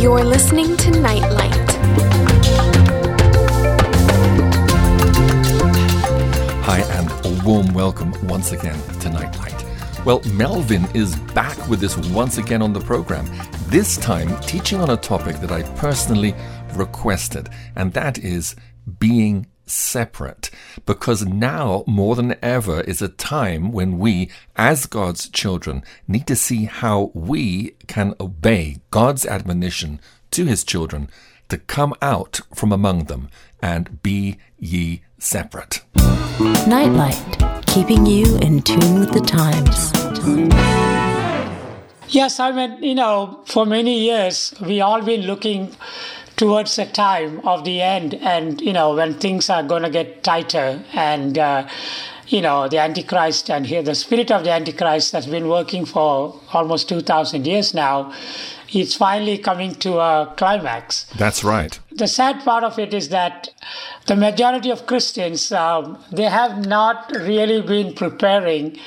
You're listening to Nightlight. Hi, and a warm welcome once again to Nightlight. Well, Melvin is back with us once again on the program, this time teaching on a topic that I personally requested, and that is being separate. Because now, more than ever, is a time when we, as God's children, need to see how we can obey God's admonition to his children to come out from among them and be ye separate. Nightlight, keeping you in tune with the times. Yes, I mean, you know, for many years, we all been looking towards the time of the end and you know when things are going to get tighter and uh, you know the antichrist and here the spirit of the antichrist that's been working for almost 2000 years now it's finally coming to a climax. That's right. The sad part of it is that the majority of christians um, they have not really been preparing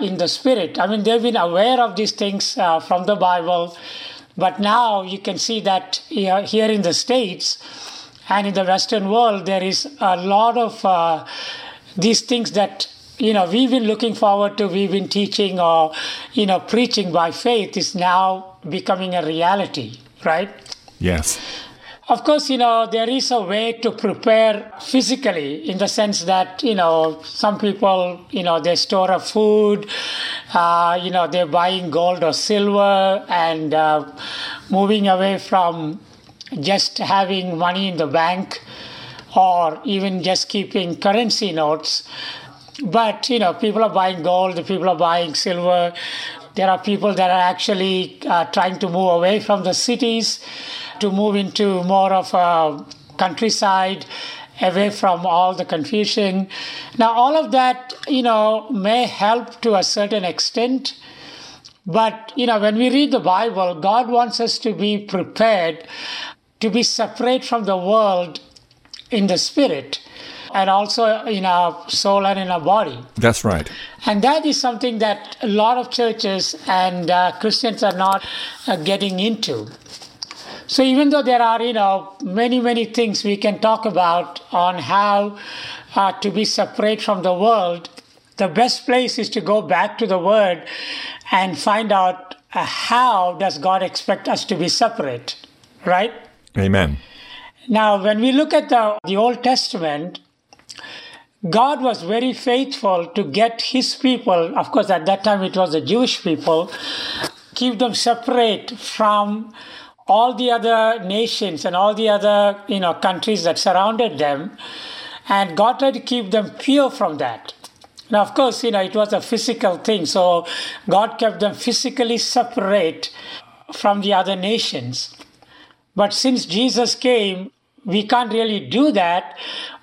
in the spirit. I mean they've been aware of these things uh, from the bible but now you can see that here in the States and in the Western world, there is a lot of uh, these things that you know we've been looking forward to, we've been teaching or you know preaching by faith is now becoming a reality, right? Yes. Of course, you know, there is a way to prepare physically in the sense that, you know, some people, you know, they store a food, uh, you know, they're buying gold or silver and uh, moving away from just having money in the bank or even just keeping currency notes. But, you know, people are buying gold, people are buying silver. There are people that are actually uh, trying to move away from the cities to move into more of a countryside away from all the confusion. Now, all of that, you know, may help to a certain extent. But, you know, when we read the Bible, God wants us to be prepared to be separate from the world in the spirit and also in our soul and in our body. That's right. And that is something that a lot of churches and uh, Christians are not uh, getting into. So even though there are, you know, many, many things we can talk about on how uh, to be separate from the world, the best place is to go back to the Word and find out uh, how does God expect us to be separate, right? Amen. Now, when we look at the, the Old Testament, God was very faithful to get his people, of course, at that time it was the Jewish people, keep them separate from all the other nations and all the other you know countries that surrounded them and god tried to keep them pure from that. Now of course you know it was a physical thing so god kept them physically separate from the other nations. But since jesus came we can't really do that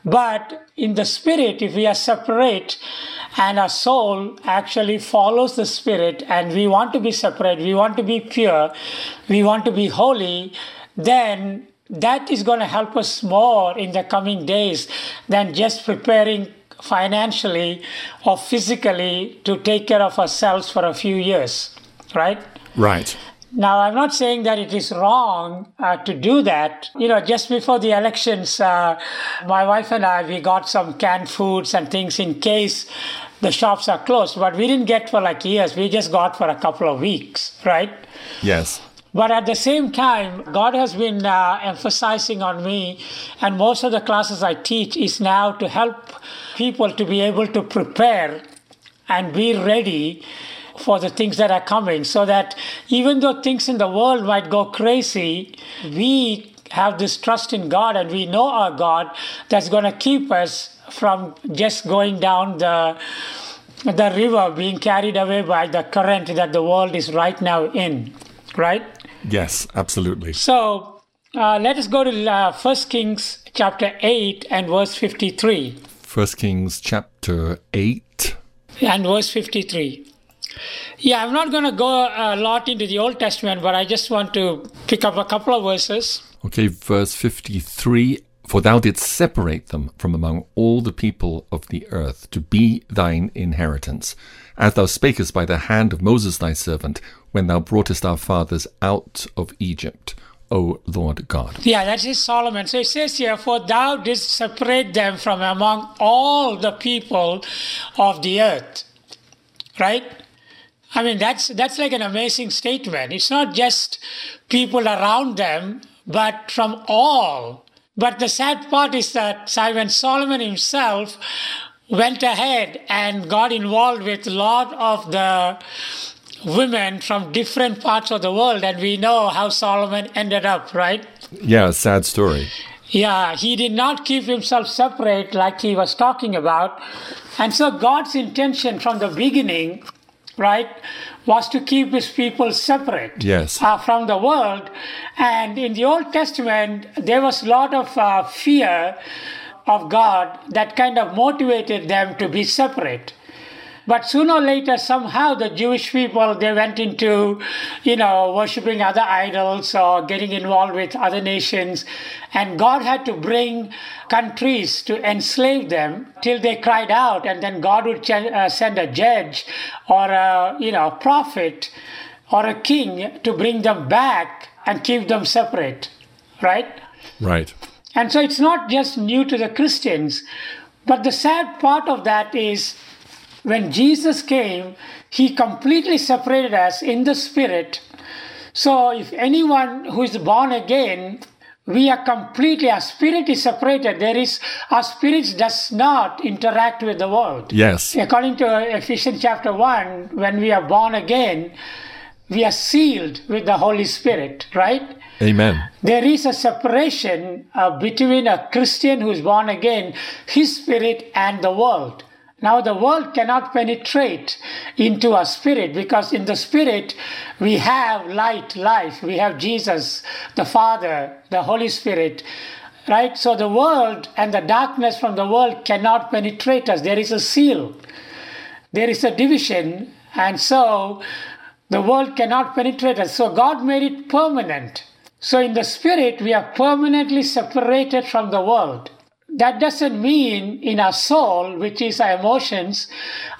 but in the spirit if we are separate and our soul actually follows the spirit and we want to be separate we want to be pure we want to be holy then that is going to help us more in the coming days than just preparing financially or physically to take care of ourselves for a few years right? Right now, I'm not saying that it is wrong uh, to do that. You know, just before the elections, uh, my wife and I, we got some canned foods and things in case the shops are closed. But we didn't get for like years. We just got for a couple of weeks, right? Yes. But at the same time, God has been uh, emphasizing on me, and most of the classes I teach is now to help people to be able to prepare and be ready for the things that are coming so that even though things in the world might go crazy, we have this trust in God and we know our God that's going to keep us from just going down the the river being carried away by the current that the world is right now in right? Yes absolutely. So uh, let us go to uh, 1 kings chapter 8 and verse 53 1 kings chapter 8 and verse 53 yeah, I'm not going to go uh, a lot into the Old Testament, but I just want to pick up a couple of verses. Okay, verse 53 For thou didst separate them from among all the people of the earth to be thine inheritance, as thou spakest by the hand of Moses thy servant, when thou broughtest our fathers out of Egypt. O Lord God. Yeah, that is Solomon. So it says here, For thou didst separate them from among all the people of the earth. Right? I mean, that's, that's like an amazing statement. It's not just people around them, but from all. But the sad part is that Simon Solomon himself went ahead and got involved with a lot of the women from different parts of the world, and we know how Solomon ended up, right? Yeah, sad story. Yeah, he did not keep himself separate like he was talking about. And so God's intention from the beginning, right, was to keep his people separate Yes. uh, from the world. And in the Old Testament, there was a lot of uh, fear of God that kind of motivated them to be separate. But sooner or later, somehow the Jewish people they went into, you know, worshiping other idols or getting involved with other nations, and God had to bring countries to enslave them till they cried out, and then God would ch- uh, send a judge or a you know prophet or a king to bring them back and keep them separate, right? Right. And so it's not just new to the Christians, but the sad part of that is when Jesus came, he completely separated us in the spirit. So if anyone who is born again, we are completely, our spirit is separated. There is, our spirit does not interact with the world. Yes. According to Ephesians chapter 1, when we are born again, we are sealed with the Holy Spirit, right? Amen. There is a separation uh, between a Christian who is born again, his spirit, and the world. Now, the world cannot penetrate into our spirit because in the spirit we have light, life, we have Jesus, the Father, the Holy Spirit, right? So, the world and the darkness from the world cannot penetrate us. There is a seal, there is a division, and so the world cannot penetrate us. So, God made it permanent. So, in the spirit, we are permanently separated from the world. That doesn't mean in our soul, which is our emotions,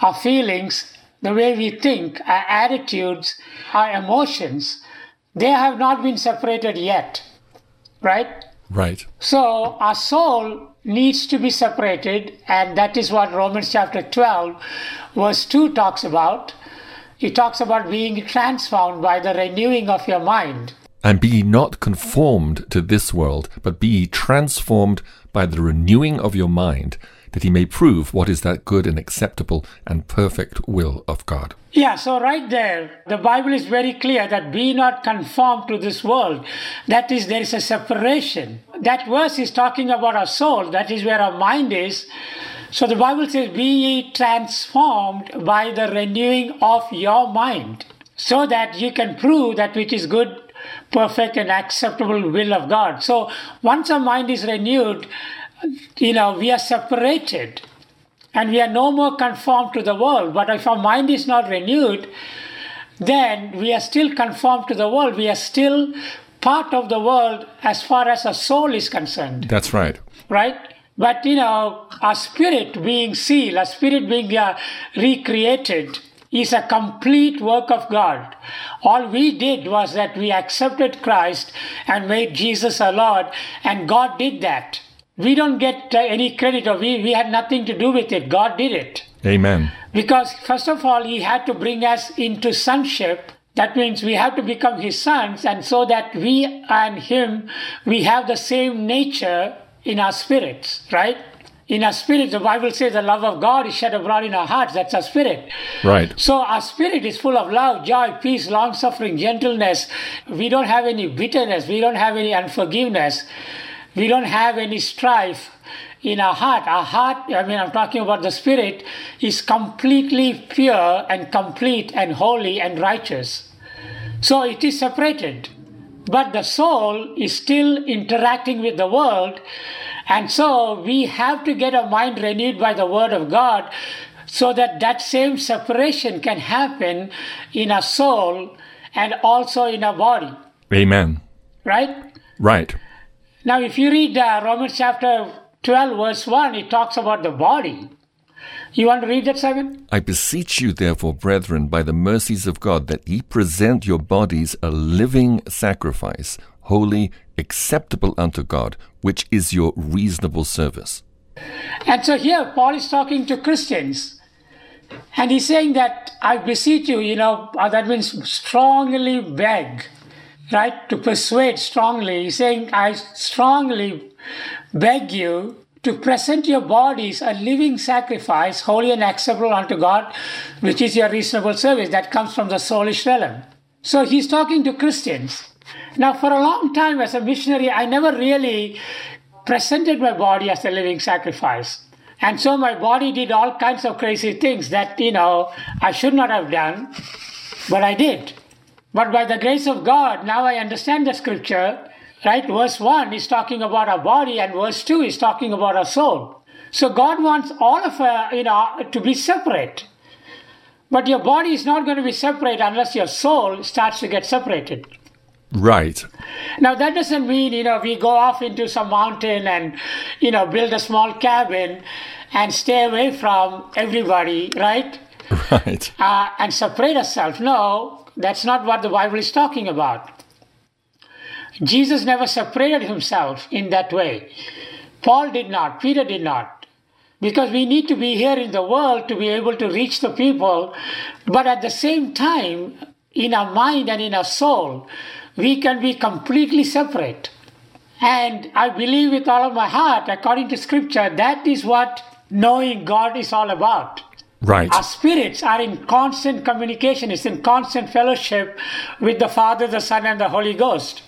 our feelings, the way we think, our attitudes, our emotions, they have not been separated yet. Right? Right. So our soul needs to be separated, and that is what Romans chapter 12, verse 2 talks about. It talks about being transformed by the renewing of your mind. And be not conformed to this world, but be transformed by the renewing of your mind, that he may prove what is that good and acceptable and perfect will of God. Yeah, so right there, the Bible is very clear that be not conformed to this world. That is, there is a separation. That verse is talking about our soul, that is where our mind is. So the Bible says, Be ye transformed by the renewing of your mind, so that you can prove that which is good, perfect, and acceptable will of God. So once our mind is renewed, you know, we are separated and we are no more conformed to the world. But if our mind is not renewed, then we are still conformed to the world. We are still part of the world as far as our soul is concerned, That's right. right? But you know, our spirit being sealed, our spirit being uh, recreated, is a complete work of God. All we did was that we accepted Christ and made Jesus our Lord, and God did that. We don't get uh, any credit, or we, we had nothing to do with it. God did it. Amen. Because, first of all, He had to bring us into sonship. That means we have to become His sons, and so that we and Him, we have the same nature in our spirits, right? In our spirit, the Bible says the love of God is shed abroad in our hearts. That's our spirit. Right. So our spirit is full of love, joy, peace, long suffering, gentleness. We don't have any bitterness. We don't have any unforgiveness. We don't have any strife in our heart. Our heart, I mean, I'm talking about the spirit, is completely pure and complete and holy and righteous. So it is separated. But the soul is still interacting with the world. And so we have to get our mind renewed by the word of God so that that same separation can happen in our soul and also in our body. Amen. Right? Right. Now, if you read uh, Romans chapter 12, verse 1, it talks about the body. You want to read that, Simon? I beseech you, therefore, brethren, by the mercies of God, that ye present your bodies a living sacrifice, holy, acceptable unto God, which is your reasonable service. And so here Paul is talking to Christians. And he's saying that I beseech you, you know, uh, that means strongly beg, right? To persuade strongly. He's saying, I strongly beg you to present your bodies a living sacrifice, holy and acceptable unto God, which is your reasonable service. That comes from the soulish realm. So he's talking to Christians. Now, for a long time as a missionary, I never really presented my body as a living sacrifice. And so my body did all kinds of crazy things that, you know, I should not have done, but I did. But by the grace of God, now I understand the scripture, right? Verse 1 is talking about our body, and verse 2 is talking about our soul. So God wants all of us, you know, to be separate. But your body is not going to be separate unless your soul starts to get separated. Right. Now that doesn't mean you know we go off into some mountain and you know build a small cabin and stay away from everybody, right? Right. Uh, and separate ourselves. No, that's not what the Bible is talking about. Jesus never separated himself in that way. Paul did not. Peter did not. Because we need to be here in the world to be able to reach the people, but at the same time, in our mind and in our soul, we can be completely separate. And I believe with all of my heart, according to scripture, that is what knowing God is all about. Right. Our spirits are in constant communication, it's in constant fellowship with the Father, the Son, and the Holy Ghost.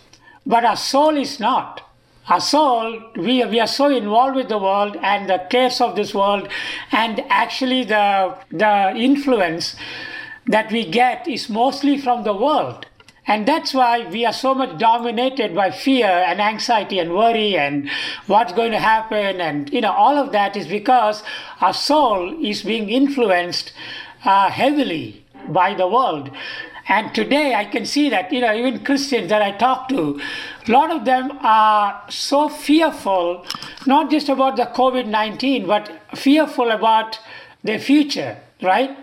But our soul is not. Our soul, we, we are so involved with the world and the cares of this world, and actually the, the influence that we get is mostly from the world. And that's why we are so much dominated by fear and anxiety and worry and what's going to happen. And, you know, all of that is because our soul is being influenced uh, heavily by the world. And today I can see that, you know, even Christians that I talk to, a lot of them are so fearful, not just about the COVID 19, but fearful about their future, right?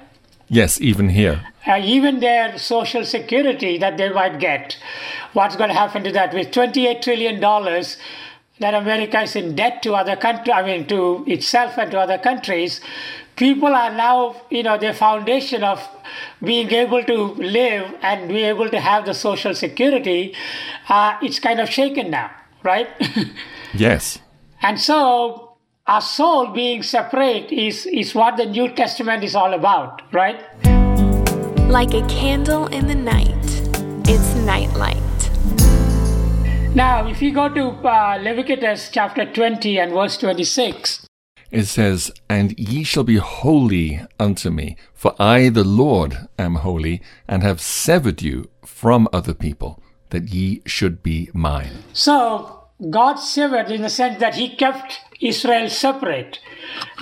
Yes, even here. Uh, even their social security that they might get. What's going to happen to that? With $28 trillion that America is in debt to other countries, I mean, to itself and to other countries, people are now, you know, the foundation of being able to live and be able to have the social security, uh, it's kind of shaken now, right? Yes. and so our soul being separate is, is what the New Testament is all about, right? Like a candle in the night, it's nightlight. Now, if you go to uh, Leviticus chapter 20 and verse 26, It says, And ye shall be holy unto me, for I, the Lord, am holy, and have severed you from other people, that ye should be mine. so God severed in the sense that He kept Israel separate.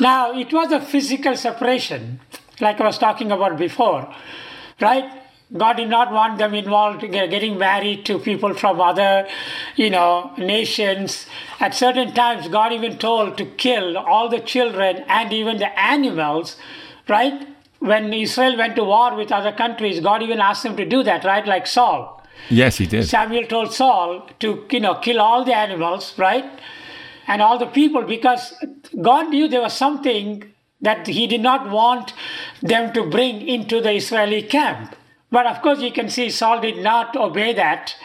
Now, it was a physical separation, like I was talking about before, right? God did not want them involved in getting married to people from other, you know, nations. At certain times, God even told to kill all the children and even the animals, right? When Israel went to war with other countries, God even asked them to do that, right? Like Saul. Yes, he did. Samuel told Saul to, you know, kill all the animals, right? And all the people because God knew there was something that he did not want them to bring into the Israeli camp. But of course, you can see Saul did not obey that,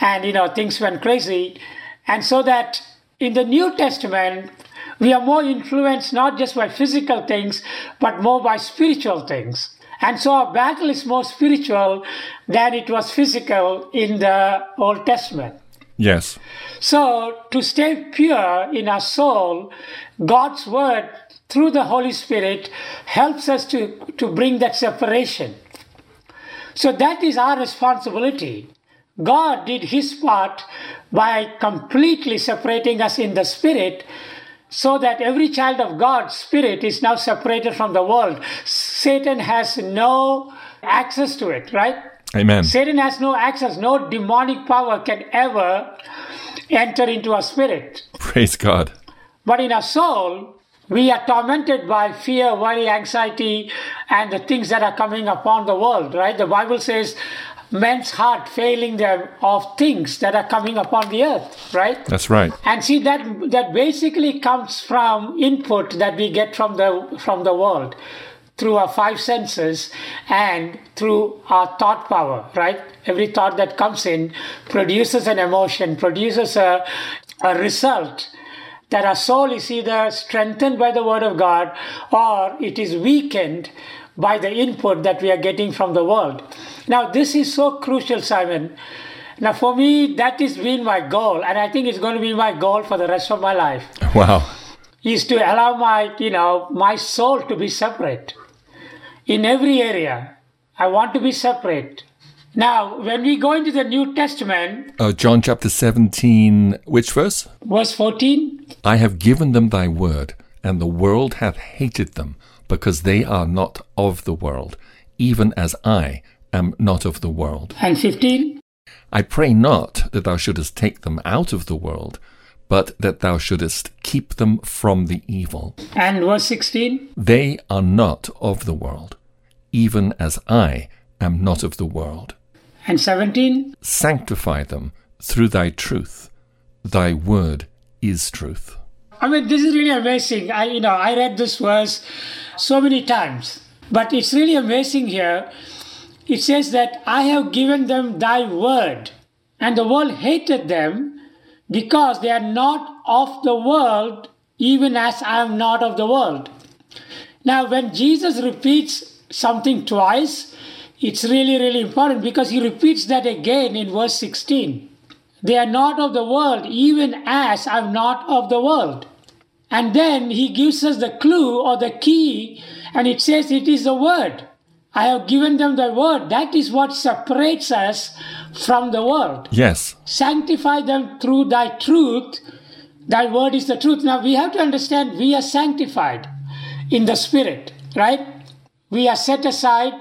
and you know things went crazy, and so that in the New Testament we are more influenced not just by physical things, but more by spiritual things. And so our battle is more spiritual than it was physical in the Old Testament. Yes. So, to stay pure in our soul, God's word through the Holy Spirit helps us to, to bring that separation. So, that is our responsibility. God did his part by completely separating us in the spirit so that every child of God's spirit is now separated from the world. Satan has no access to it, right? Amen. Satan has no access, no demonic power can ever enter into our spirit. Praise God. But in our soul, we are tormented by fear, worry, anxiety, and the things that are coming upon the world, right? The Bible says, men's heart failing them of things that are coming upon the earth, right? That's right. And see that that basically comes from input that we get from the from the world through our five senses and through our thought power, right? Every thought that comes in produces an emotion, produces a, a result that our soul is either strengthened by the word of God or it is weakened by the input that we are getting from the world. Now, this is so crucial, Simon. Now, for me, that has been my goal, and I think it's going to be my goal for the rest of my life. Wow. Is to allow my, you know, my soul to be separate in every area. I want to be separate. Now, when we go into the New Testament, Uh, John chapter 17, which verse? verse 14, I have given them thy word, and the world hath hated them, because they are not of the world, even as I am not of the world. and 15, I pray not that thou shouldest take them out of the world, but that thou shouldest keep them from the evil. and verse 16, They are not of the world, even as I am not of the world. And 17, Sanctify them through thy truth. Thy word is truth. I mean, this is really amazing. I, you know, I read this verse so many times, but it's really amazing here. It says that I have given them thy word, and the world hated them because they are not of the world, even as I am not of the world. Now, when Jesus repeats something twice, it's really, really important because he repeats that again in verse 16. They are not of the world, even as I'm not of the world. And then he gives us the clue or the key, and it says it is the word. I have given them the word. That is what separates us from the world. Yes, Sanctify them through thy truth. Thy word is the truth. Now we have to understand we are sanctified in the spirit, right? We are set aside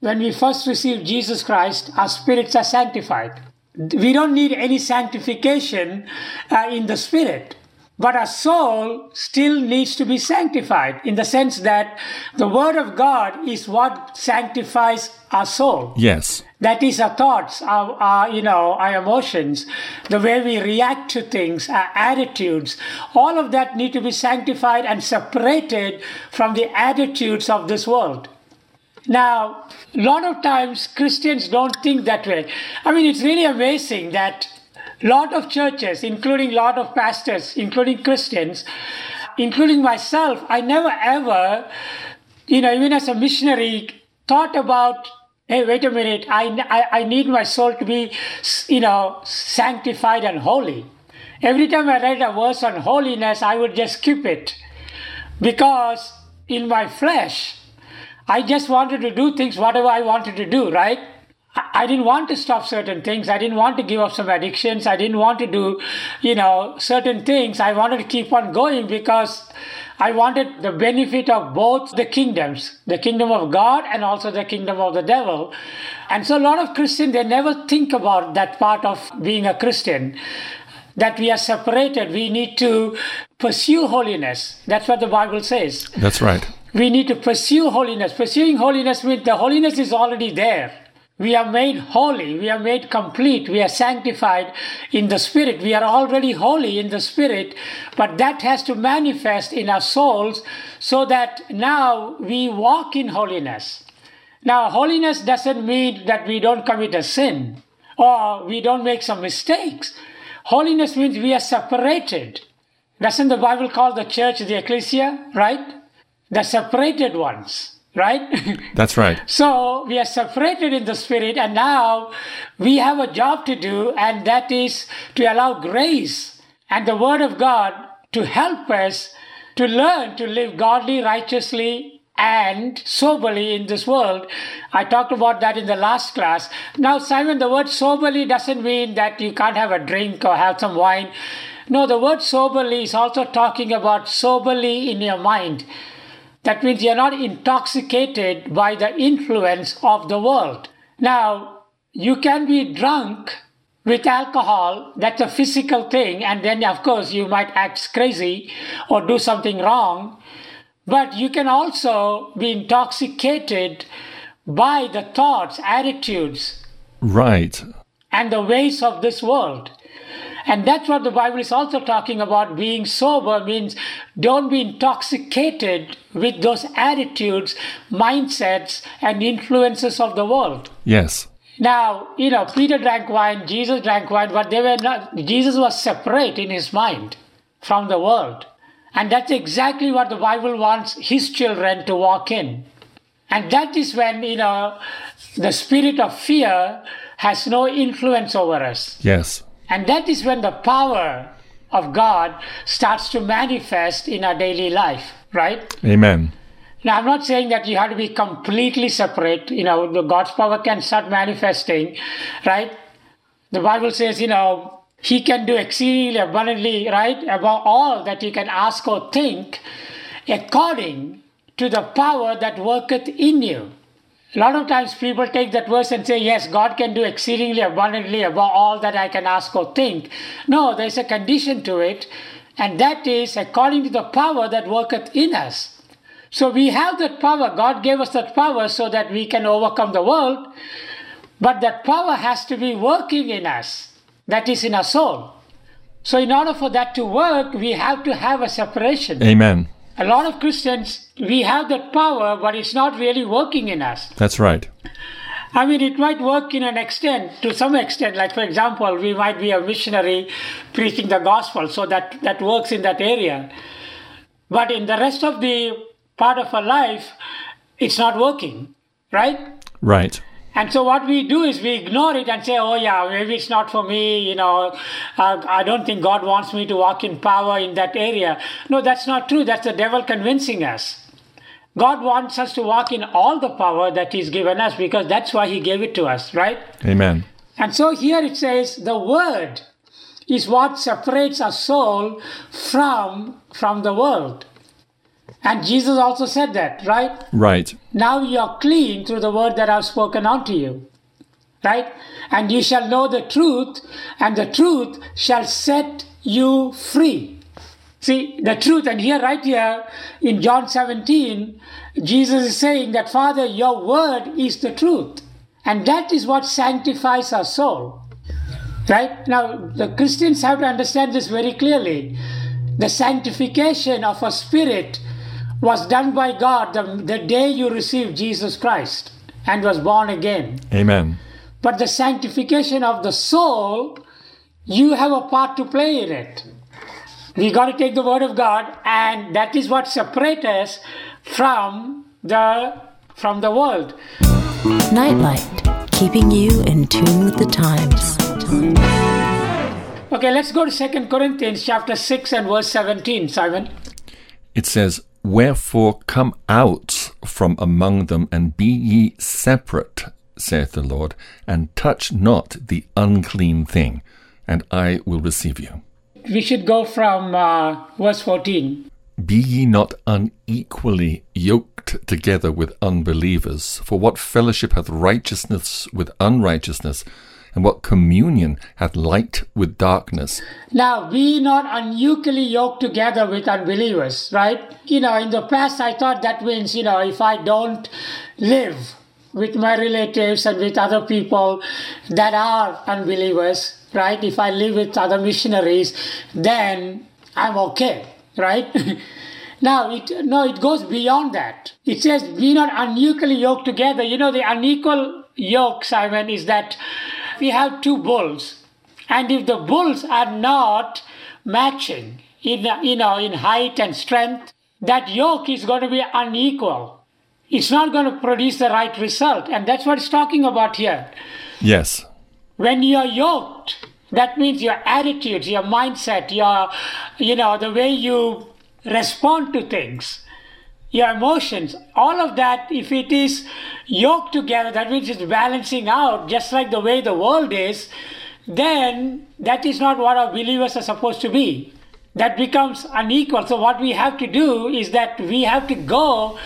when we first receive Jesus Christ, our spirits are sanctified. We don't need any sanctification uh, in the spirit. But our soul still needs to be sanctified in the sense that the Word of God is what sanctifies our soul. yes, That is our thoughts, our, our, you know, our emotions, the way we react to things, our attitudes. All of that need to be sanctified and separated from the attitudes of this world. Now, a lot of times Christians don't think that way. I mean, it's really amazing that lot of churches, including a lot of pastors, including Christians, including myself, I never ever, you know, even as a missionary, thought about, hey, wait a minute, I, I, I need my soul to be, you know, sanctified and holy. Every time I read a verse on holiness, I would just skip it because in my flesh, I just wanted to do things whatever I wanted to do, right? I didn't want to stop certain things. I didn't want to give up some addictions. I didn't want to do, you know, certain things. I wanted to keep on going because I wanted the benefit of both the kingdoms, the kingdom of God and also the kingdom of the devil. And so a lot of Christians, they never think about that part of being a Christian that we are separated. We need to pursue holiness. That's what the Bible says. that's right. We need to pursue holiness. Pursuing holiness means the holiness is already there. We are made holy. We are made complete. We are sanctified in the Spirit. We are already holy in the Spirit, but that has to manifest in our souls so that now we walk in holiness. Now, holiness doesn't mean that we don't commit a sin or we don't make some mistakes. Holiness means we are separated. Doesn't the Bible call the church the ecclesia, right? The separated ones, right? That's right. so we are separated in the spirit, and now we have a job to do, and that is to allow grace and the Word of God to help us to learn to live godly, righteously, and soberly in this world. I talked about that in the last class. Now, Simon, the word soberly doesn't mean that you can't have a drink or have some wine. No, the word soberly is also talking about soberly in your mind. That means you're not intoxicated by the influence of the world. Now, you can be drunk with alcohol, that's a physical thing, and then, of course, you might act crazy or do something wrong. But you can also be intoxicated by the thoughts, attitudes, Right. and the ways of this world. And that's what the Bible is also talking about. Being sober means don't be intoxicated with those attitudes, mindsets, and influences of the world. Yes. Now, you know, Peter drank wine, Jesus drank wine, but they were not, Jesus was separate in his mind from the world. And that's exactly what the Bible wants his children to walk in. And that is when, you know, the spirit of fear has no influence over us. Yes. And that is when the power of God starts to manifest in our daily life, right? Amen. Now, I'm not saying that you have to be completely separate. You know, the God's power can start manifesting, right? The Bible says, you know, He can do exceedingly abundantly, right? Above all that you can ask or think, according to the power that worketh in you. A lot of times people take that verse and say, Yes, God can do exceedingly abundantly above all that I can ask or think. No, there's a condition to it, and that is according to the power that worketh in us. So we have that power. God gave us that power so that we can overcome the world, but that power has to be working in us, that is in our soul. So, in order for that to work, we have to have a separation. Amen. A lot of Christians, we have that power, but it's not really working in us. That's right. I mean, it might work in an extent, to some extent. Like, for example, we might be a missionary preaching the gospel, so that, that works in that area. But in the rest of the part of our life, it's not working, right? Right. And so what we do is we ignore it and say, oh yeah, maybe it's not for me, you know, uh, I don't think God wants me to walk in power in that area. No, that's not true. That's the devil convincing us. God wants us to walk in all the power that He's given us because that's why He gave it to us, right? Amen. And so here it says the word is what separates a soul from from the world. And Jesus also said that, right? Right. Now you are clean through the word that I've spoken unto you. Right? And you shall know the truth, and the truth shall set you free. See, the truth, and here, right here in John 17, Jesus is saying that, Father, your word is the truth. And that is what sanctifies our soul. Right? Now, the Christians have to understand this very clearly. The sanctification of a spirit was done by God the, the day you received Jesus Christ and was born again. Amen. But the sanctification of the soul, you have a part to play in it. We got to take the word of God, and that is what separates us from the from the world. Nightlight, keeping you in tune with the times. Okay, let's go to Second Corinthians chapter 6 and verse 17, Simon. It says, Wherefore come out from among them and be ye separate, saith the Lord, and touch not the unclean thing, and I will receive you. We should go from uh, verse 14. Be ye not unequally yoked together with unbelievers, for what fellowship hath righteousness with unrighteousness? And what communion hath light with darkness? Now, be not unequally yoked together with unbelievers, right? You know, in the past, I thought that means, you know, if I don't live with my relatives and with other people that are unbelievers, right? If I live with other missionaries, then I'm okay, right? now, it, no, it goes beyond that. It says, be not unequally yoked together. You know, the unequal yoke, Simon, is that we have two bulls, and if the bulls are not matching in you know in height and strength, that yoke is going to be unequal. It's not going to produce the right result, and that's what it's talking about here. Yes. When you're yoked, that means your attitudes, your mindset, your you know the way you respond to things your emotions, all of that, if it is yoked together, that means it's balancing out, just like the way the world is, then that is not what our believers are supposed to be. That becomes unequal. So, what we have to do is that we have to go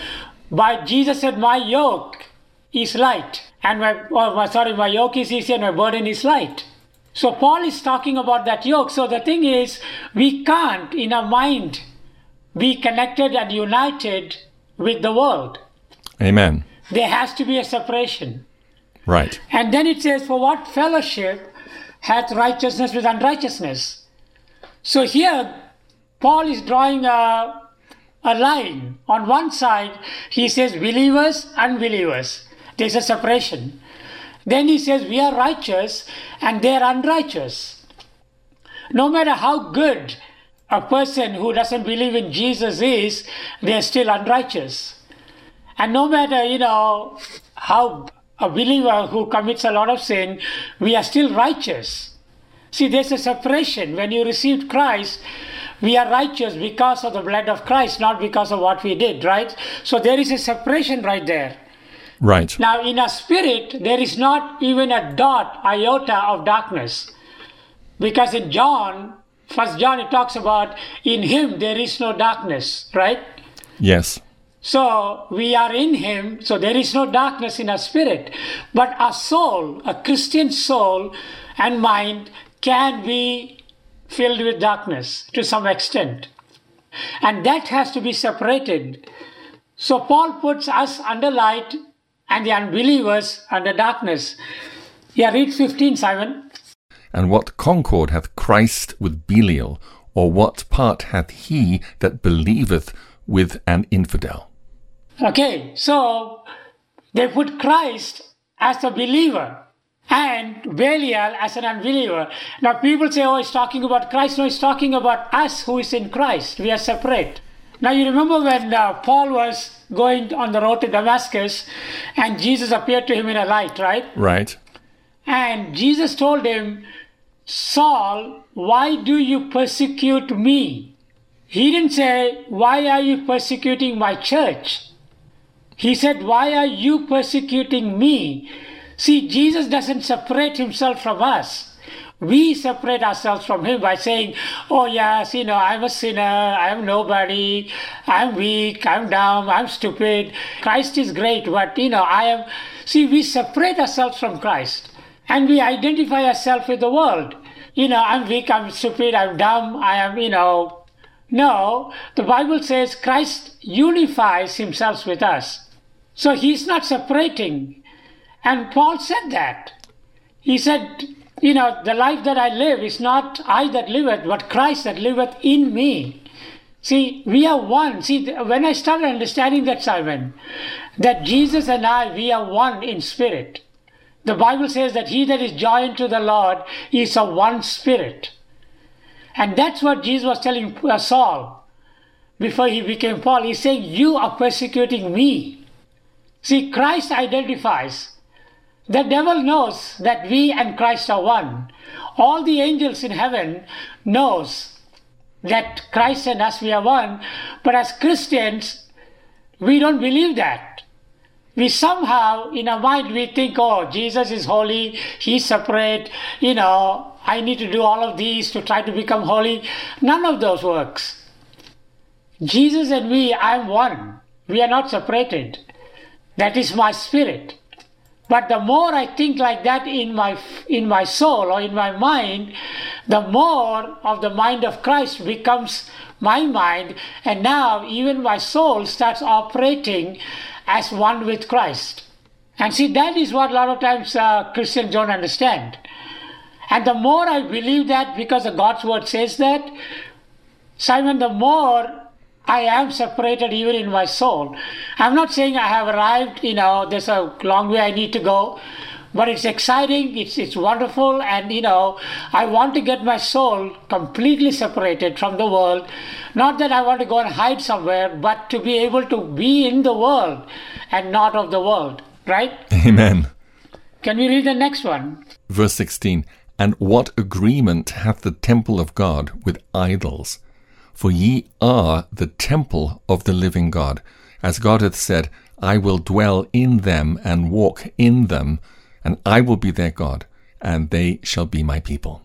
by Jesus said, My yoke is light, and my, oh, my sorry, my yoke is easy and my burden is light. So, Paul is talking about that yoke. So, the thing is, we can't, in our mind, be connected and united with the world. Amen. There has to be a separation. Right. And then it says, For what fellowship hath righteousness with unrighteousness? So here, Paul is drawing a, a line. On one side, he says believers, unbelievers. There's a separation. Then he says we are righteous and they are unrighteous. No matter how good a person who doesn't believe in Jesus is, they're still unrighteous. And no matter, you know, how a believer who commits a lot of sin, we are still righteous. See, there's a separation. When you received Christ, we are righteous because of the blood of Christ, not because of what we did, right? So there is a separation right there. Right. Now, in a spirit, there is not even a dot, iota of darkness. Because in John, First John, it talks about in him there is no darkness, right? Yes. So we are in him, so there is no darkness in our spirit. But our soul, a Christian soul and mind, can be filled with darkness to some extent. And that has to be separated. So Paul puts us under light and the unbelievers under darkness. Yeah, read 15, Simon. And what concord hath Christ with Belial, or what part hath he that believeth with an infidel? Okay, so they put Christ as a believer and Belial as an unbeliever. Now people say, oh, he's talking about Christ. No, he's talking about us who is in Christ. We are separate. Now you remember when uh, Paul was going on the road to Damascus and Jesus appeared to him in a light, right? Right. And Jesus told him, Saul, why do you persecute me? He didn't say, Why are you persecuting my church? He said, Why are you persecuting me? See, Jesus doesn't separate himself from us. We separate ourselves from him by saying, Oh, yes, you know, I'm a sinner, I'm nobody, I'm weak, I'm dumb, I'm stupid. Christ is great, but, you know, I am. See, we separate ourselves from Christ and we identify ourselves with the world. You know, I'm weak, I'm stupid, I'm dumb, I am, you know. No, the Bible says Christ unifies himself with us. So he's not separating. And Paul said that. He said, you know, the life that I live is not I that liveth, but Christ that liveth in me. See, we are one. See, when I started understanding that, Simon, that Jesus and I, we are one in spirit. The Bible says that he that is joined to the Lord is of one spirit. And that's what Jesus was telling uh, Saul before he became Paul. He's saying, You are persecuting me. See, Christ identifies. The devil knows that we and Christ are one. All the angels in heaven knows that Christ and us we are one. But as Christians, we don't believe that. We somehow, in our mind, we think, oh, Jesus is holy, he's separate, you know, I need to do all of these to try to become holy. None of those works. Jesus and me, I'm one. We are not separated. That is my spirit. But the more I think like that in my in my soul or in my mind, the more of the mind of Christ becomes my mind, and now even my soul starts operating as one with Christ. And see, that is what a lot of times uh, Christians don't understand. And the more I believe that, because the God's word says that, Simon, the more I am separated even in my soul. I'm not saying I have arrived, you know, there's a long way I need to go, but it's exciting, it's, it's wonderful, and, you know, I want to get my soul completely separated from the world. Not that I want to go and hide somewhere, but to be able to be in the world and not of the world, right? Amen. Can we read the next one? Verse 16 And what agreement hath the temple of God with idols? For ye are the temple of the living God. As God hath said, I will dwell in them and walk in them, and I will be their God, and they shall be my people.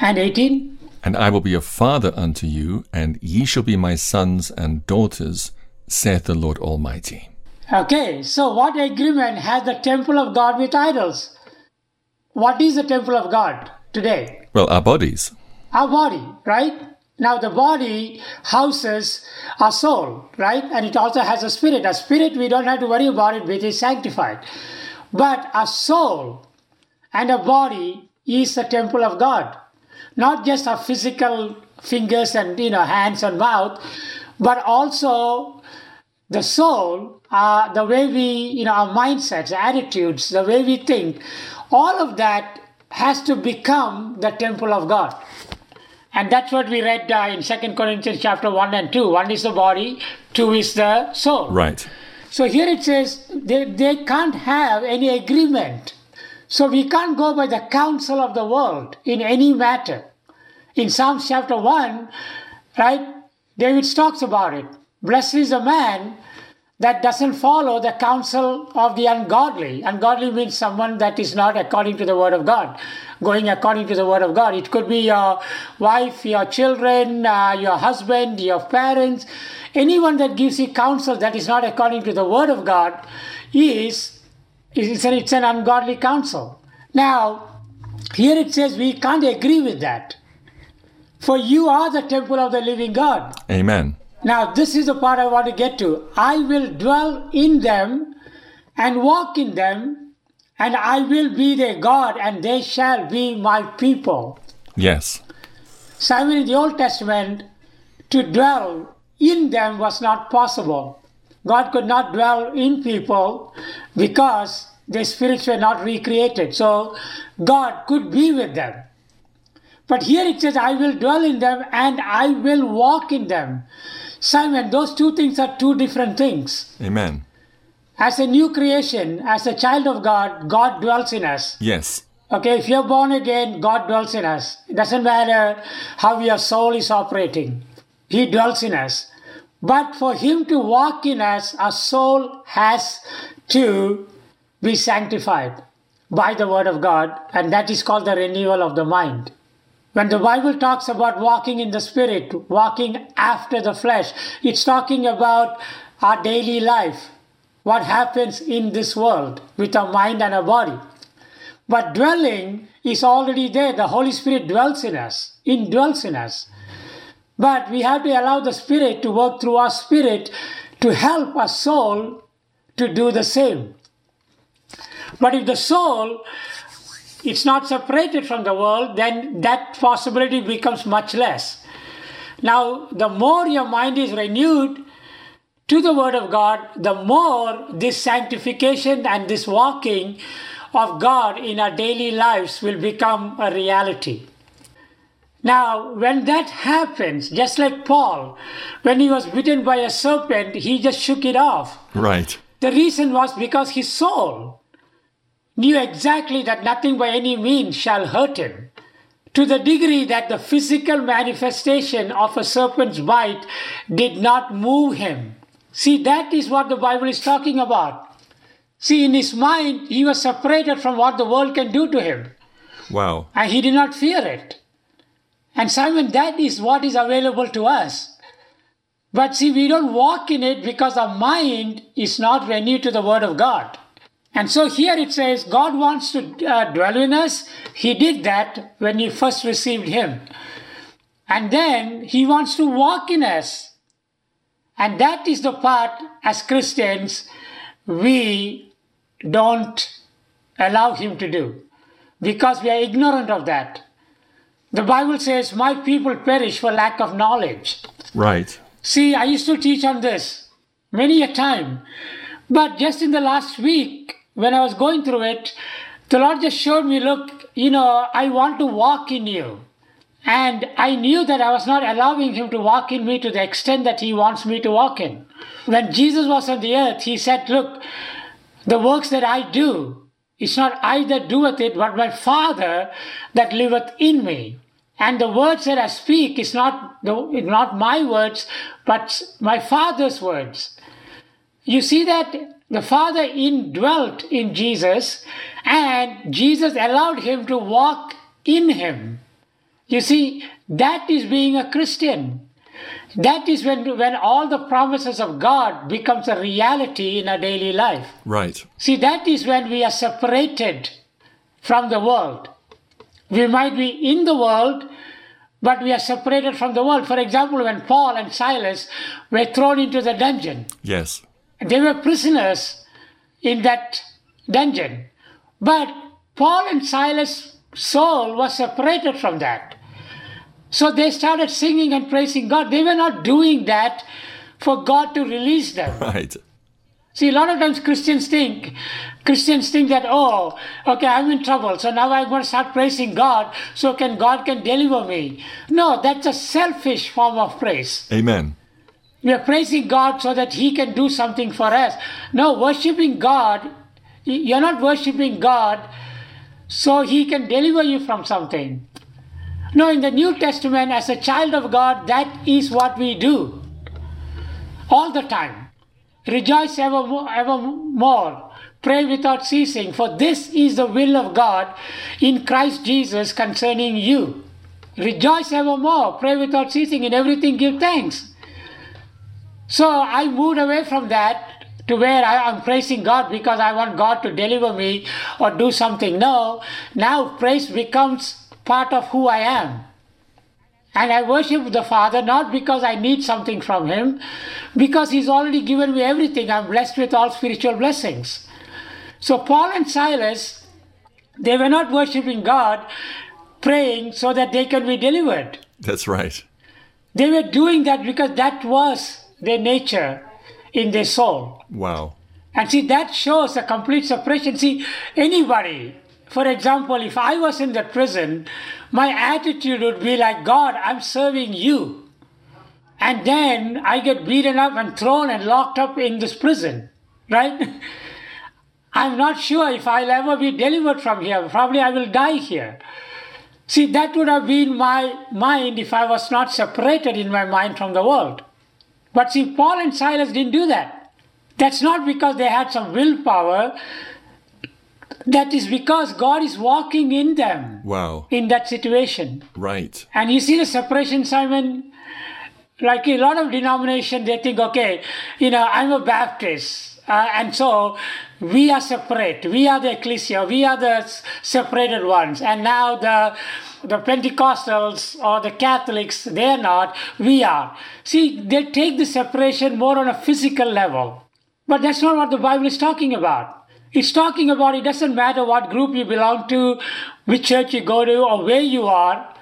And 18? And I will be a father unto you, and ye shall be my sons and daughters, saith the Lord Almighty. Okay, so what agreement has the temple of God with idols? What is the temple of God today? Well, our bodies. Our body, right? Now, the body houses our soul, right? And it also has a spirit. A spirit, we don't have to worry about it, which is sanctified. But a soul and a body is the temple of God. Not just our physical fingers and you know hands and mouth, but also the soul, uh, the way we, you know, our mindsets, attitudes, the way we think, all of that has to become the temple of God. And that's what we read uh, in Second Corinthians chapter 1 and 2. One is the body, two is the soul. Right. So here it says they, they can't have any agreement. So we can't go by the counsel of the world in any matter. In Psalms chapter 1, right, David talks about it. Blessed is the man that doesn't follow the counsel of the ungodly. Ungodly means someone that is not according to the word of God, going according to the word of God. It could be your wife, your children, uh, your husband, your parents. Anyone that gives you counsel that is not according to the word of God is it's an, it's an ungodly counsel. Now, here it says we can't agree with that. For you are the temple of the living God. Amen. Now, this is the part I want to get to. I will dwell in them and walk in them, and I will be their God, and they shall be my people. Yes. Simon in the Old Testament, to dwell in them was not possible. God could not dwell in people because their spirits were not recreated. So God could be with them. But here it says, I will dwell in them and I will walk in them. Simon, those two things are two different things. Amen. As a new creation, as a child of God, God dwells in us. Yes. Okay, if you're born again, God dwells in us. It doesn't matter how your soul is operating, He dwells in us. But for Him to walk in us, our soul has to be sanctified by the Word of God, and that is called the renewal of the mind. When the Bible talks about walking in the Spirit, walking after the flesh, it's talking about our daily life, what happens in this world with our mind and our body. But dwelling is already there. The Holy Spirit dwells in us, indwells in us. But we have to allow the Spirit to work through our spirit to help our soul to do the same. But if the soul it's not separated from the world, then that possibility becomes much less. Now, the more your mind is renewed to the Word of God, the more this sanctification and this walking of God in our daily lives will become a reality. Now, when that happens, just like Paul, when he was bitten by a serpent, he just shook it off. Right. The reason was because his soul knew exactly that nothing by any means shall hurt him. To the degree that the physical manifestation of a serpent's bite did not move him. See, that is what the Bible is talking about. See, in his mind, he was separated from what the world can do to him, Wow. and he did not fear it. And Simon, that is what is available to us. But see, we don't walk in it because our mind is not renewed to the Word of God. And so here it says God wants to uh, dwell in us. He did that when we first received Him. And then He wants to walk in us. And that is the part as Christians we don't allow Him to do because we are ignorant of that. The Bible says, My people perish for lack of knowledge. Right. See, I used to teach on this many a time. But just in the last week, when I was going through it, the Lord just showed me, look, you know, I want to walk in you. And I knew that I was not allowing him to walk in me to the extent that he wants me to walk in. When Jesus was on the earth, he said, look, the works that I do, it's not I that doeth it, but my Father that liveth in me. And the words that I speak is not the, not my words, but my Father's words. You see that the Father indwelt in Jesus, and Jesus allowed him to walk in him. You see, that is being a Christian. That is when, when all the promises of God becomes a reality in our daily life. Right. See, that is when we are separated from the world. We might be in the world, but we are separated from the world. For example, when Paul and Silas were thrown into the dungeon, Yes. They were prisoners in that dungeon. But Paul and Silas' soul was separated from that. So they started singing and praising God. They were not doing that for God to release them. Right. See, a lot of times Christians think, Christians think that, oh, okay, I'm in trouble, so now I'm going to start praising God, so can God can deliver me. No, that's a selfish form of praise. Amen. We are praising God so that He can do something for us. No, worshiping God, you're not worshiping God so He can deliver you from something. No, in the New Testament, as a child of God, that is what we do all the time. Rejoice evermore, evermore. Pray without ceasing, for this is the will of God in Christ Jesus concerning you. Rejoice evermore. Pray without ceasing. In everything, give thanks. So I moved away from that to where I am praising God because I want God to deliver me or do something. No, now praise becomes part of who I am. And I worship the Father not because I need something from Him, because He's already given me everything. I'm blessed with all spiritual blessings. So Paul and Silas, they were not worshiping God, praying so that they can be delivered. That's right. They were doing that because that was their nature in their soul. Wow. And see, that shows a complete separation. See, anybody, for example, if I was in the prison, my attitude would be like, God, I'm serving you. And then I get beaten up and thrown and locked up in this prison, right? I'm not sure if I'll ever be delivered from here. Probably I will die here. See, that would have been my mind if I was not separated in my mind from the world. But see, Paul and Silas didn't do that. That's not because they had some willpower. That is because God is walking in them Wow. in that situation. Right. And you see the separation, Simon? Like a lot of denomination, they think, okay, you know, I'm a Baptist. Uh, and so we are separate. We are the ecclesia. We are the separated ones. And now the the Pentecostals or the Catholics, they're not. We are. See, they take the separation more on a physical level. But that's not what the Bible is talking about. It's talking about it doesn't matter what group you belong to, which church you go to, or where you are,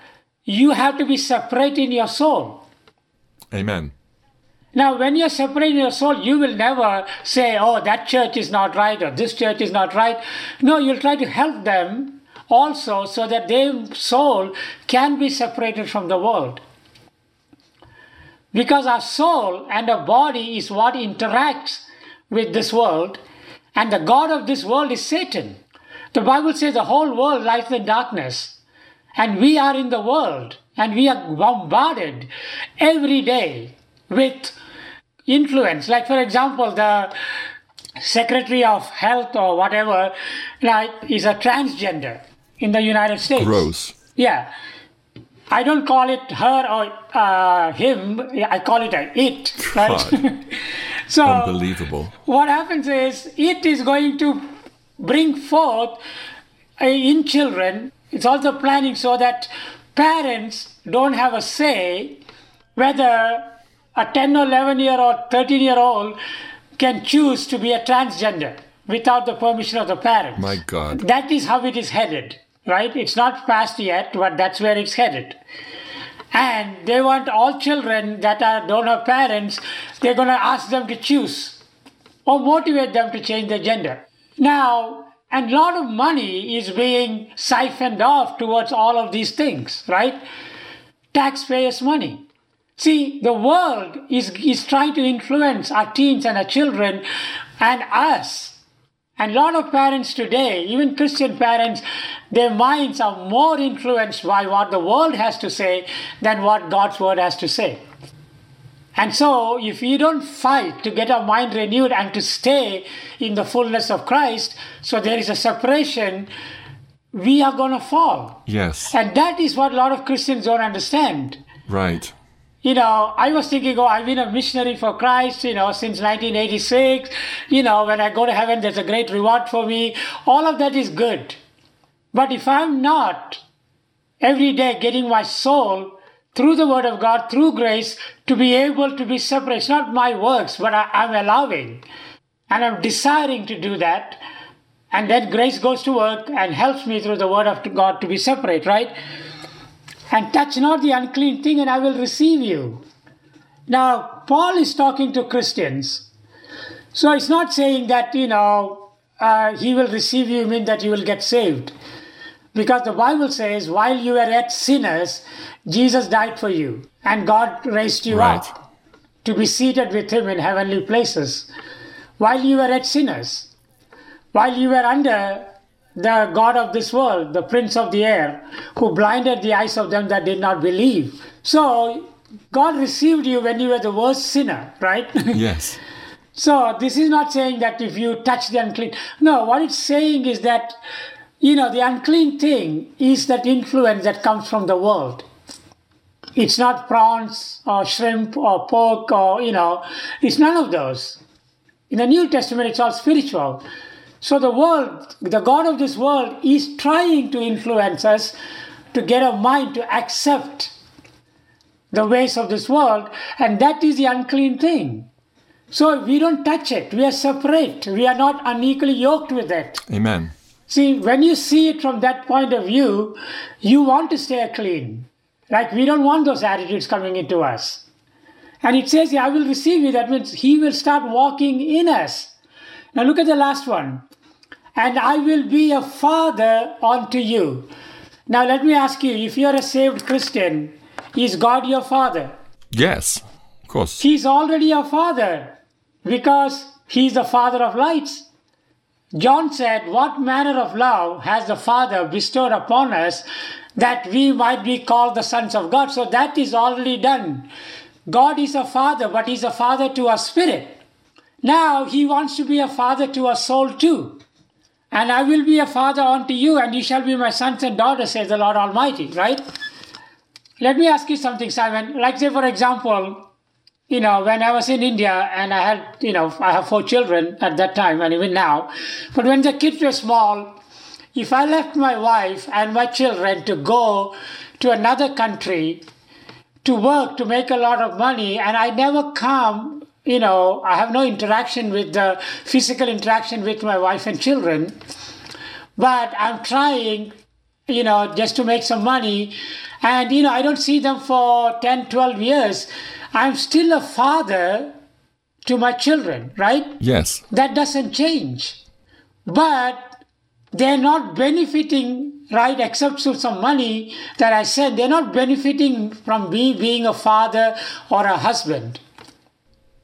you have to be separate in your soul. Amen. Now, when you're separate in your soul, you will never say, oh, that church is not right or this church is not right. No, you'll try to help them also so that their soul can be separated from the world. Because our soul and our body is what interacts with this world, and the God of this world is Satan. The Bible says the whole world lies in darkness, and we are in the world, and we are bombarded every day with influence. Like, for example, the Secretary of Health or whatever, like, is a transgender in the United States. Gross. Yeah. I don't call it her or uh, him. I call it a it. Right? So Unbelievable. what happens is it is going to bring forth in children. It's also planning so that parents don't have a say whether a 10 or 11 year or 13 year old can choose to be a transgender without the permission of the parents. My God. That is how it is headed, right? It's not passed yet, but that's where it's headed. And they want all children that are, don't have parents, they're going to ask them to choose or motivate them to change their gender. Now, a lot of money is being siphoned off towards all of these things, right? Taxpayers' money. See, the world is, is trying to influence our teens and our children and us. And a lot of parents today, even Christian parents, their minds are more influenced by what the world has to say than what God's word has to say. And so, if we don't fight to get our mind renewed and to stay in the fullness of Christ, so there is a separation, we are going to fall. Yes. And that is what a lot of Christians don't understand. Right. You know, I was thinking, oh, I've been a missionary for Christ, you know, since 1986. You know, when I go to heaven, there's a great reward for me. All of that is good. But if I'm not every day getting my soul through the Word of God, through grace, to be able to be separate, it's not my works, but I, I'm allowing and I'm desiring to do that, And then grace goes to work and helps me through the word of God to be separate, right? And touch not the unclean thing, and I will receive you. Now, Paul is talking to Christians. So it's not saying that, you know, uh, he will receive you, mean that you will get saved. Because the Bible says, while you were yet sinners, Jesus died for you, and God raised you Right. up to be seated with him in heavenly places. While you were yet sinners, while you were under the God of this world, the Prince of the air, who blinded the eyes of them that did not believe. So, God received you when you were the worst sinner, right? Yes. So this is not saying that if you touch the unclean. No, what it's saying is that, you know, the unclean thing is that influence that comes from the world. It's not prawns or shrimp or pork or, you know, it's none of those. In the New Testament, it's all spiritual. So the world, the God of this world is trying to influence us to get our mind to accept the ways of this world, and that is the unclean thing. So we don't touch it. We are separate. We are not unequally yoked with it. Amen. See, when you see it from that point of view, you want to stay clean. Like we don't want those attitudes coming into us. And it says, I will receive you. That means he will start walking in us. Now look at the last one. And I will be a father unto you. Now let me ask you, if you're a saved Christian, is God your father? Yes. Of course. He's already your father because he's the father of lights. John said, What manner of love has the Father bestowed upon us that we might be called the sons of God? So that is already done. God is a father, but he's a father to our spirit. Now he wants to be a father to our soul too. And I will be a father unto you, and you shall be my sons and daughters, says the Lord Almighty, right? Let me ask you something, Simon. Like, say, for example, you know, when I was in India and I had, you know, I have four children at that time and even now, but when the kids were small, if I left my wife and my children to go to another country to work to make a lot of money and I never come, you know, I have no interaction with the physical interaction with my wife and children, but I'm trying, you know, just to make some money and, you know, I don't see them for 10, 12 years. I'm still a father to my children, right? Yes. That doesn't change. But they're not benefiting, right, except for some money that I said, they're not benefiting from me being a father or a husband.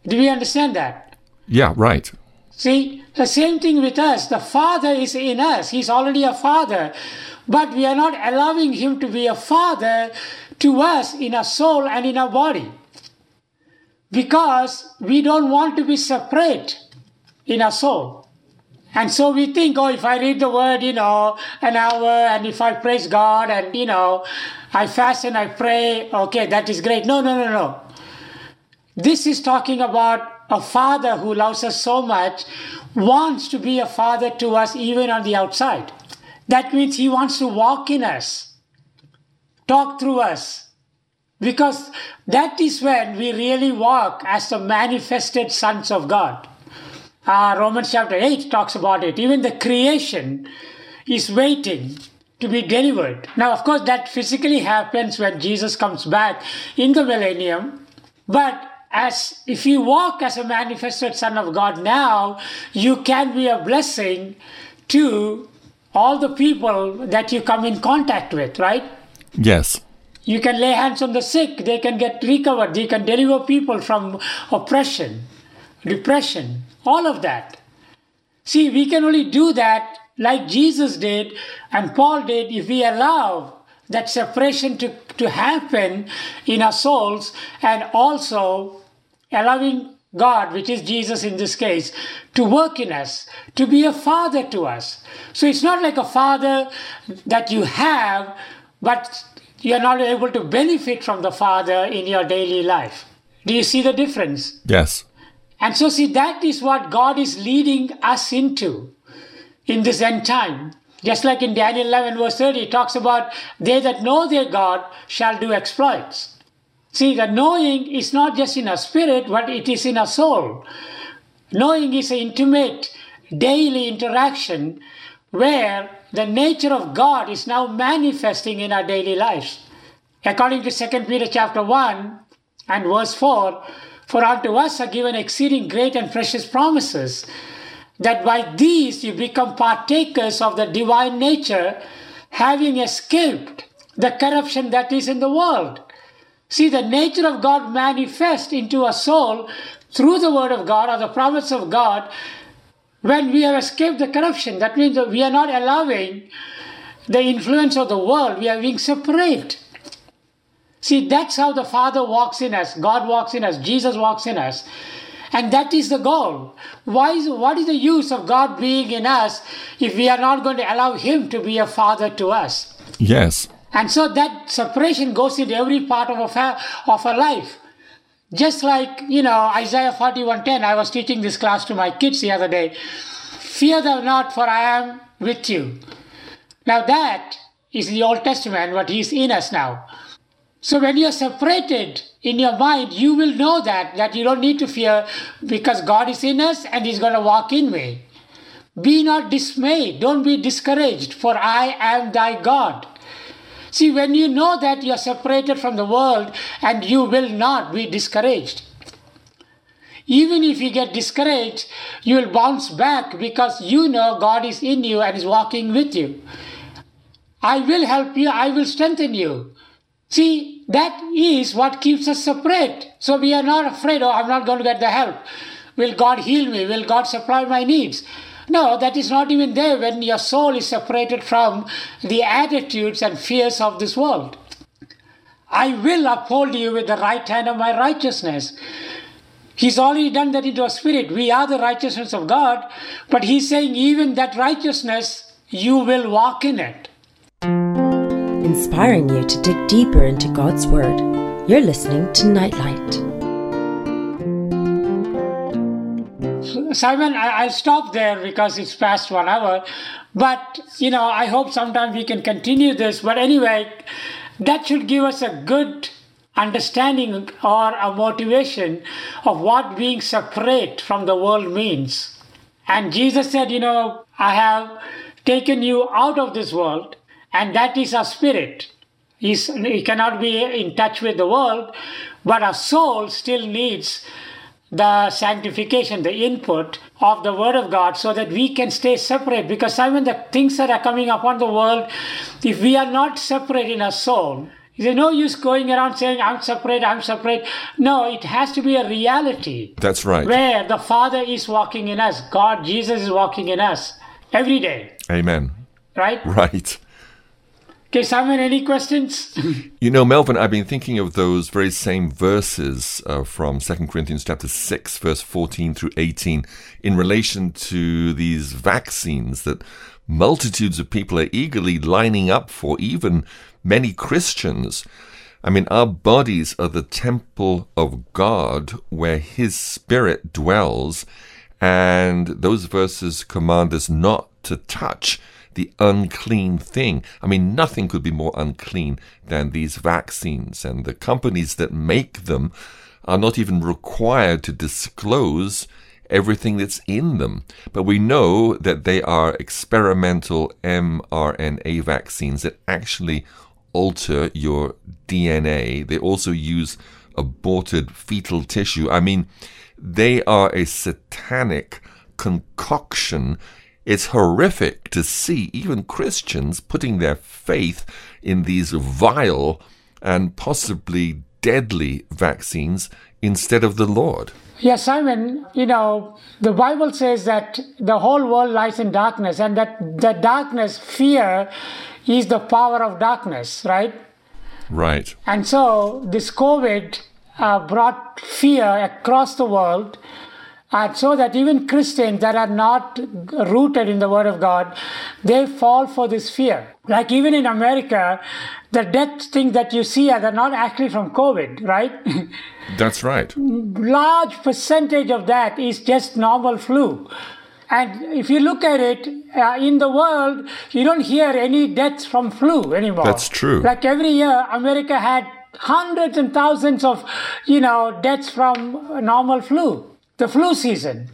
Do we understand that? Yeah, right. See, the same thing with us. The Father is in us. He's already a Father. But we are not allowing Him to be a Father to us in our soul and in our body. Because we don't want to be separate in our soul. And so we think, oh, if I read the word, you know, an hour, and if I praise God, and, you know, I fast and I pray, okay, that is great. No, no, no, no. This is talking about a father who loves us so much, wants to be a father to us even on the outside. That means he wants to walk in us, talk through us, because that is when we really walk as the manifested sons of God. Uh, Romans chapter 8 talks about it. Even the creation is waiting to be delivered. Now, of course, that physically happens when Jesus comes back in the millennium, but as if you walk as a manifested son of God now, you can be a blessing to all the people that you come in contact with, right? Yes. You can lay hands on the sick, they can get recovered, they can deliver people from oppression, depression, all of that. See, we can only do that like Jesus did and Paul did if we allow that separation to, to happen in our souls and also allowing God, which is Jesus in this case, to work in us, to be a father to us. So it's not like a father that you have, but you're not able to benefit from the father in your daily life. Do you see the difference? Yes. And so, see, that is what God is leading us into in this end time. Just like in Daniel 11, verse 30, it talks about they that know their God shall do exploits. See, the knowing is not just in our spirit, but it is in our soul. Knowing is an intimate daily interaction where the nature of God is now manifesting in our daily lives. According to 2 Peter chapter 1 and verse 4, for unto us are given exceeding great and precious promises, that by these you become partakers of the divine nature, having escaped the corruption that is in the world. See, the nature of God manifest into a soul through the word of God or the promise of God when we have escaped the corruption. That means that we are not allowing the influence of the world, we are being separate. See, that's how the Father walks in us, God walks in us, Jesus walks in us. And that is the goal. Why is, what is the use of God being in us if we are not going to allow Him to be a Father to us? Yes. And so that separation goes into every part of our, of our life. Just like, you know, Isaiah 41.10, I was teaching this class to my kids the other day. Fear thou not, for I am with you. Now that is the Old Testament, but He's in us now. So when you're separated in your mind, you will know that, that you don't need to fear because God is in us and He's going to walk in me. Be not dismayed, don't be discouraged, for I am thy God. See, when you know that you are separated from the world and you will not be discouraged. Even if you get discouraged, you will bounce back because you know God is in you and is walking with you. I will help you, I will strengthen you. See, that is what keeps us separate. So we are not afraid, oh, I'm not going to get the help. Will God heal me? Will God supply my needs? No, that is not even there when your soul is separated from the attitudes and fears of this world. I will uphold you with the right hand of my righteousness. He's already done that into a spirit. We are the righteousness of God, but he's saying even that righteousness, you will walk in it. Inspiring you to dig deeper into God's Word. You're listening to Nightlight. Simon, I, will stop there because it's past one hour. But, you know, I hope sometime we can continue this. But anyway, that should give us a good understanding or a motivation of what being separate from the world means. And Jesus said, you know, I have taken you out of this world, and that is a spirit. He's, he cannot be in touch with the world, but a soul still needs the sanctification, the input of the Word of God, so that we can stay separate. Because Simon, the things that are coming upon the world, if we are not separate in our soul, there's no use going around saying, I'm separate, I'm separate. No, it has to be a reality. That's right. Where the Father is walking in us, God, Jesus is walking in us every day. Amen. Right? Right. Simon, any questions? you know, Melvin, I've been thinking of those very same verses uh, from 2 Corinthians chapter 6, verse 14 through 18, in relation to these vaccines that multitudes of people are eagerly lining up for, even many Christians. I mean, our bodies are the temple of God where His Spirit dwells, and those verses command us not to touch the unclean thing. I mean, nothing could be more unclean than these vaccines, and the companies that make them are not even required to disclose everything that's in them. But we know that they are experimental mRNA vaccines that actually alter your DNA. They also use aborted fetal tissue. I mean, they are a satanic concoction it's horrific to see even Christians putting their faith in these vile and possibly deadly vaccines instead of the Lord. Yes, Simon, you know, the Bible says that the whole world lies in darkness and that the darkness, fear, is the power of darkness, right? Right. And so this COVID uh, brought fear across the world and so that even Christians that are not rooted in the Word of God, they fall for this fear. Like even in America, the death thing that you see are not actually from COVID, right? That's right. Large percentage of that is just normal flu. And if you look at it, uh, in the world, you don't hear any deaths from flu anymore. That's true. Like every year, America had hundreds and thousands of, you know, deaths from normal flu the flu season.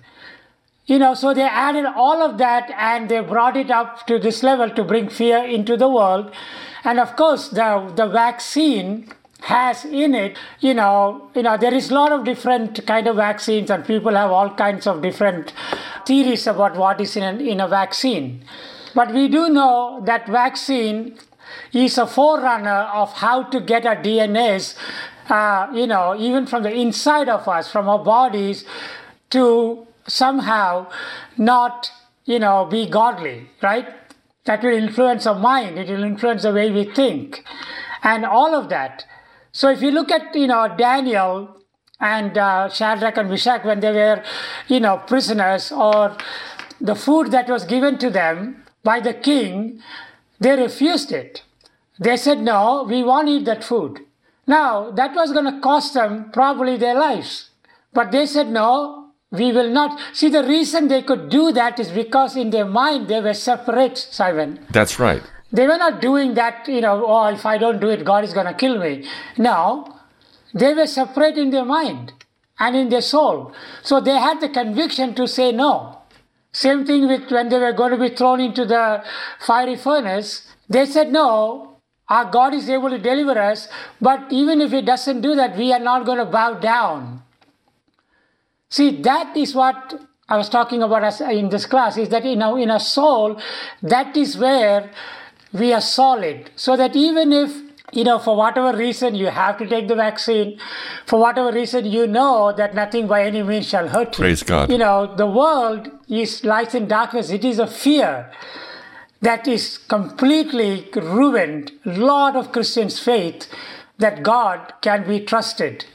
You know, so they added all of that and they brought it up to this level to bring fear into the world. And of course, the, the vaccine has in it, you know, you know, there is a lot of different kind of vaccines and people have all kinds of different theories about what is in in a vaccine. But we do know that vaccine is a forerunner of how to get our DNAs, uh, you know, even from the inside of us, from our bodies, to somehow not, you know, be godly, right? That will influence our mind. It will influence the way we think, and all of that. So if you look at, you know, Daniel and uh, Shadrach and Meshach when they were, you know, prisoners, or the food that was given to them by the king, they refused it. They said, no, we won't eat that food. Now, that was going to cost them probably their lives. But they said, no, we will not. See, the reason they could do that is because in their mind they were separate, Simon. That's right. They were not doing that, you know, oh, if I don't do it, God is going to kill me. No, they were separate in their mind and in their soul. So they had the conviction to say no. Same thing with when they were going to be thrown into the fiery furnace. They said, no, our God is able to deliver us, but even if He doesn't do that, we are not going to bow down. See, that is what I was talking about in this class is that in our, in our soul, that is where we are solid. So that even if, you know, for whatever reason you have to take the vaccine, for whatever reason you know that nothing by any means shall hurt you. Praise God. You know, the world is lies in darkness. It is a fear that is completely ruined a lot of Christians' faith that God can be trusted.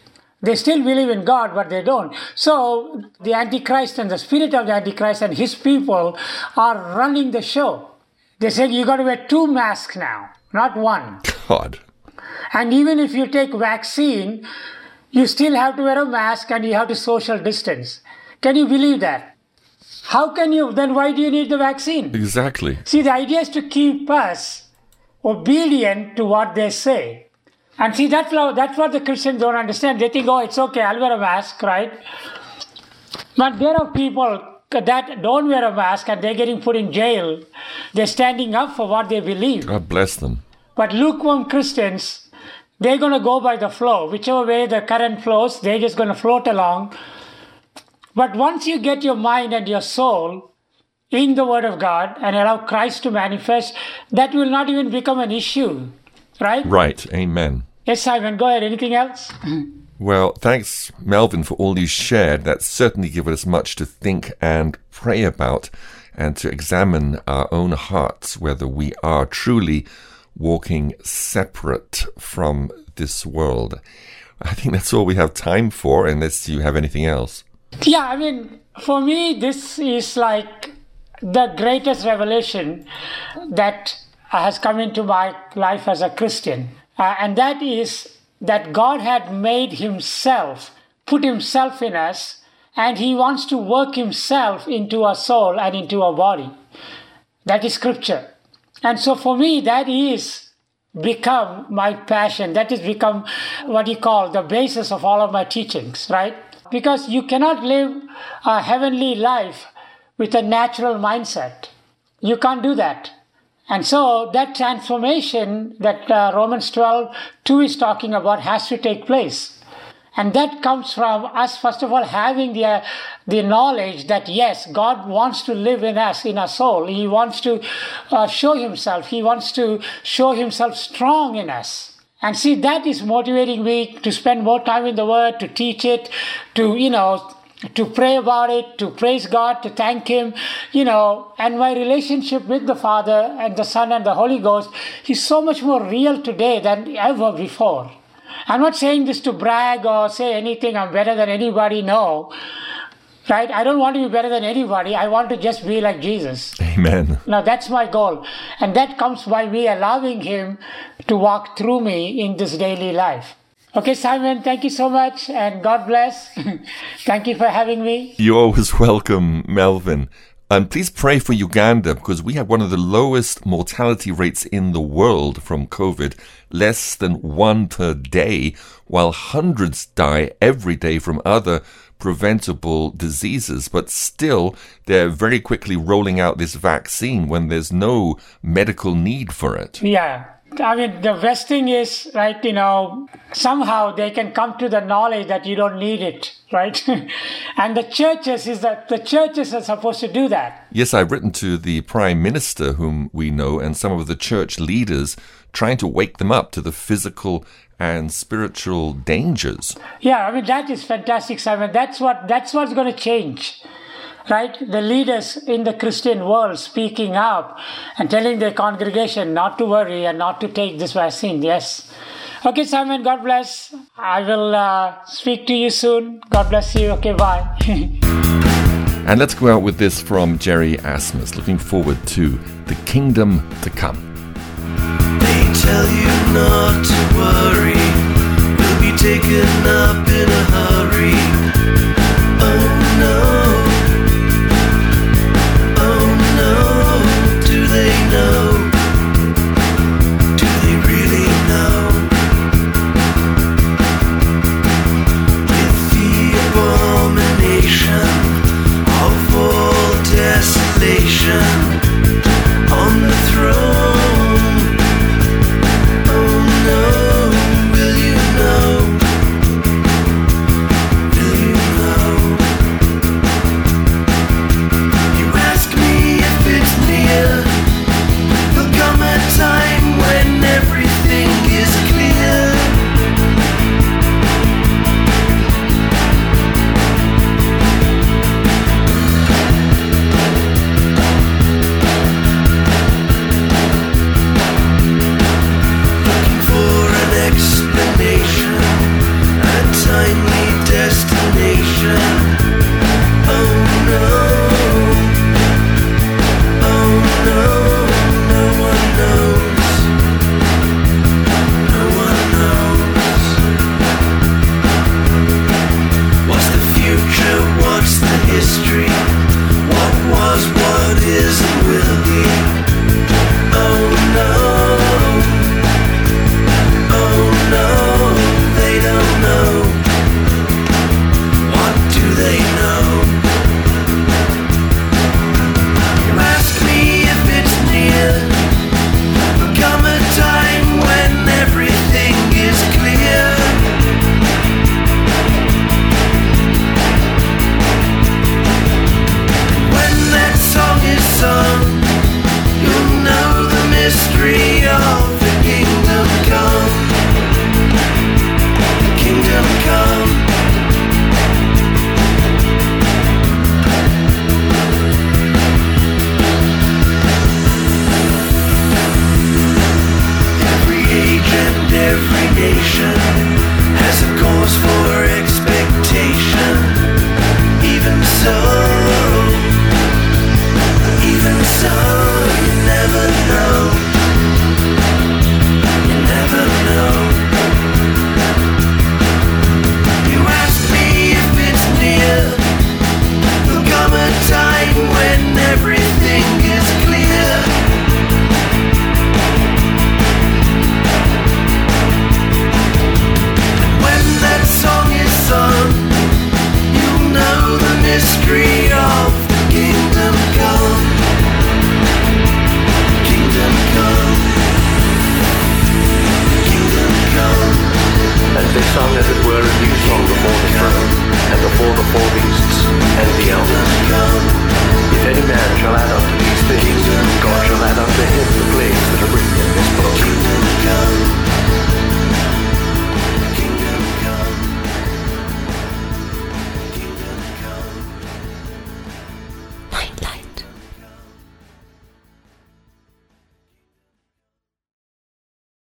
They still believe in God, but they don't. So the Antichrist and the spirit of the Antichrist and his people are running the show. They say you got to wear two masks now, not one. God. And even if you take vaccine, you still have to wear a mask and you have to social distance. Can you believe that? How can you? Then why do you need the vaccine? Exactly. See, the idea is to keep us obedient to what they say. And see, that's, that's what the Christians don't understand. They think, oh, it's okay, I'll wear a mask, right? But there are people that don't wear a mask and they're getting put in jail. They're standing up for what they believe. God bless them. But lukewarm Christians, they're going to go by the flow. Whichever way the current flows, they're just going to float along. But once you get your mind and your soul in the Word of God and allow Christ to manifest, that will not even become an issue. Right? Right. Amen. Yes, Simon, go ahead. Anything else? Well, thanks, Melvin, for all you shared. That certainly given us much to think and pray about and to examine our own hearts whether we are truly walking separate from this world. I think that's all we have time for, unless you have anything else. Yeah, I mean, for me, this is like the greatest revelation that has come into my life as a Christian. Uh, and that is that God had made Himself, put Himself in us, and He wants to work Himself into our soul and into our body. That is Scripture. And so for me, that is become my passion. That has become what you call the basis of all of my teachings, right? Because you cannot live a heavenly life with a natural mindset. You can't do that. And so that transformation that uh, Romans 12, 2 is talking about has to take place. And that comes from us, first of all, having the, uh, the knowledge that yes, God wants to live in us, in our soul. He wants to uh, show Himself. He wants to show Himself strong in us. And see, that is motivating me to spend more time in the Word, to teach it, to, you know, to pray about it, to praise God, to thank Him, you know, and my relationship with the Father and the Son and the Holy Ghost is so much more real today than ever before. I'm not saying this to brag or say anything, I'm better than anybody, no. Right? I don't want to be better than anybody. I want to just be like Jesus. Amen. Now that's my goal. And that comes by me allowing Him to walk through me in this daily life. Okay, Simon, thank you so much and God bless. thank you for having me. You're always welcome, Melvin. And please pray for Uganda because we have one of the lowest mortality rates in the world from COVID, less than one per day, while hundreds die every day from other preventable diseases, but still they're very quickly rolling out this vaccine when there's no medical need for it. Yeah. I mean, the best thing is, right, you know, somehow they can come to the knowledge that you don't need it, right? and the churches is that the churches are supposed to do that. Yes, I've written to the Prime Minister, whom we know, and some of the church leaders trying to wake them up to the physical and spiritual dangers. Yeah, I mean that is fantastic, Simon. That's what that's what's going to change right? The leaders in the Christian world speaking up and telling their congregation not to worry and not to take this vaccine. Yes. Okay, Simon, God bless. I will uh, speak to you soon. God bless you. Okay, bye. and let's go out with this from Jerry Asmus. Looking forward to the kingdom to come. Tell you not to worry, we'll be taken up in a hurry.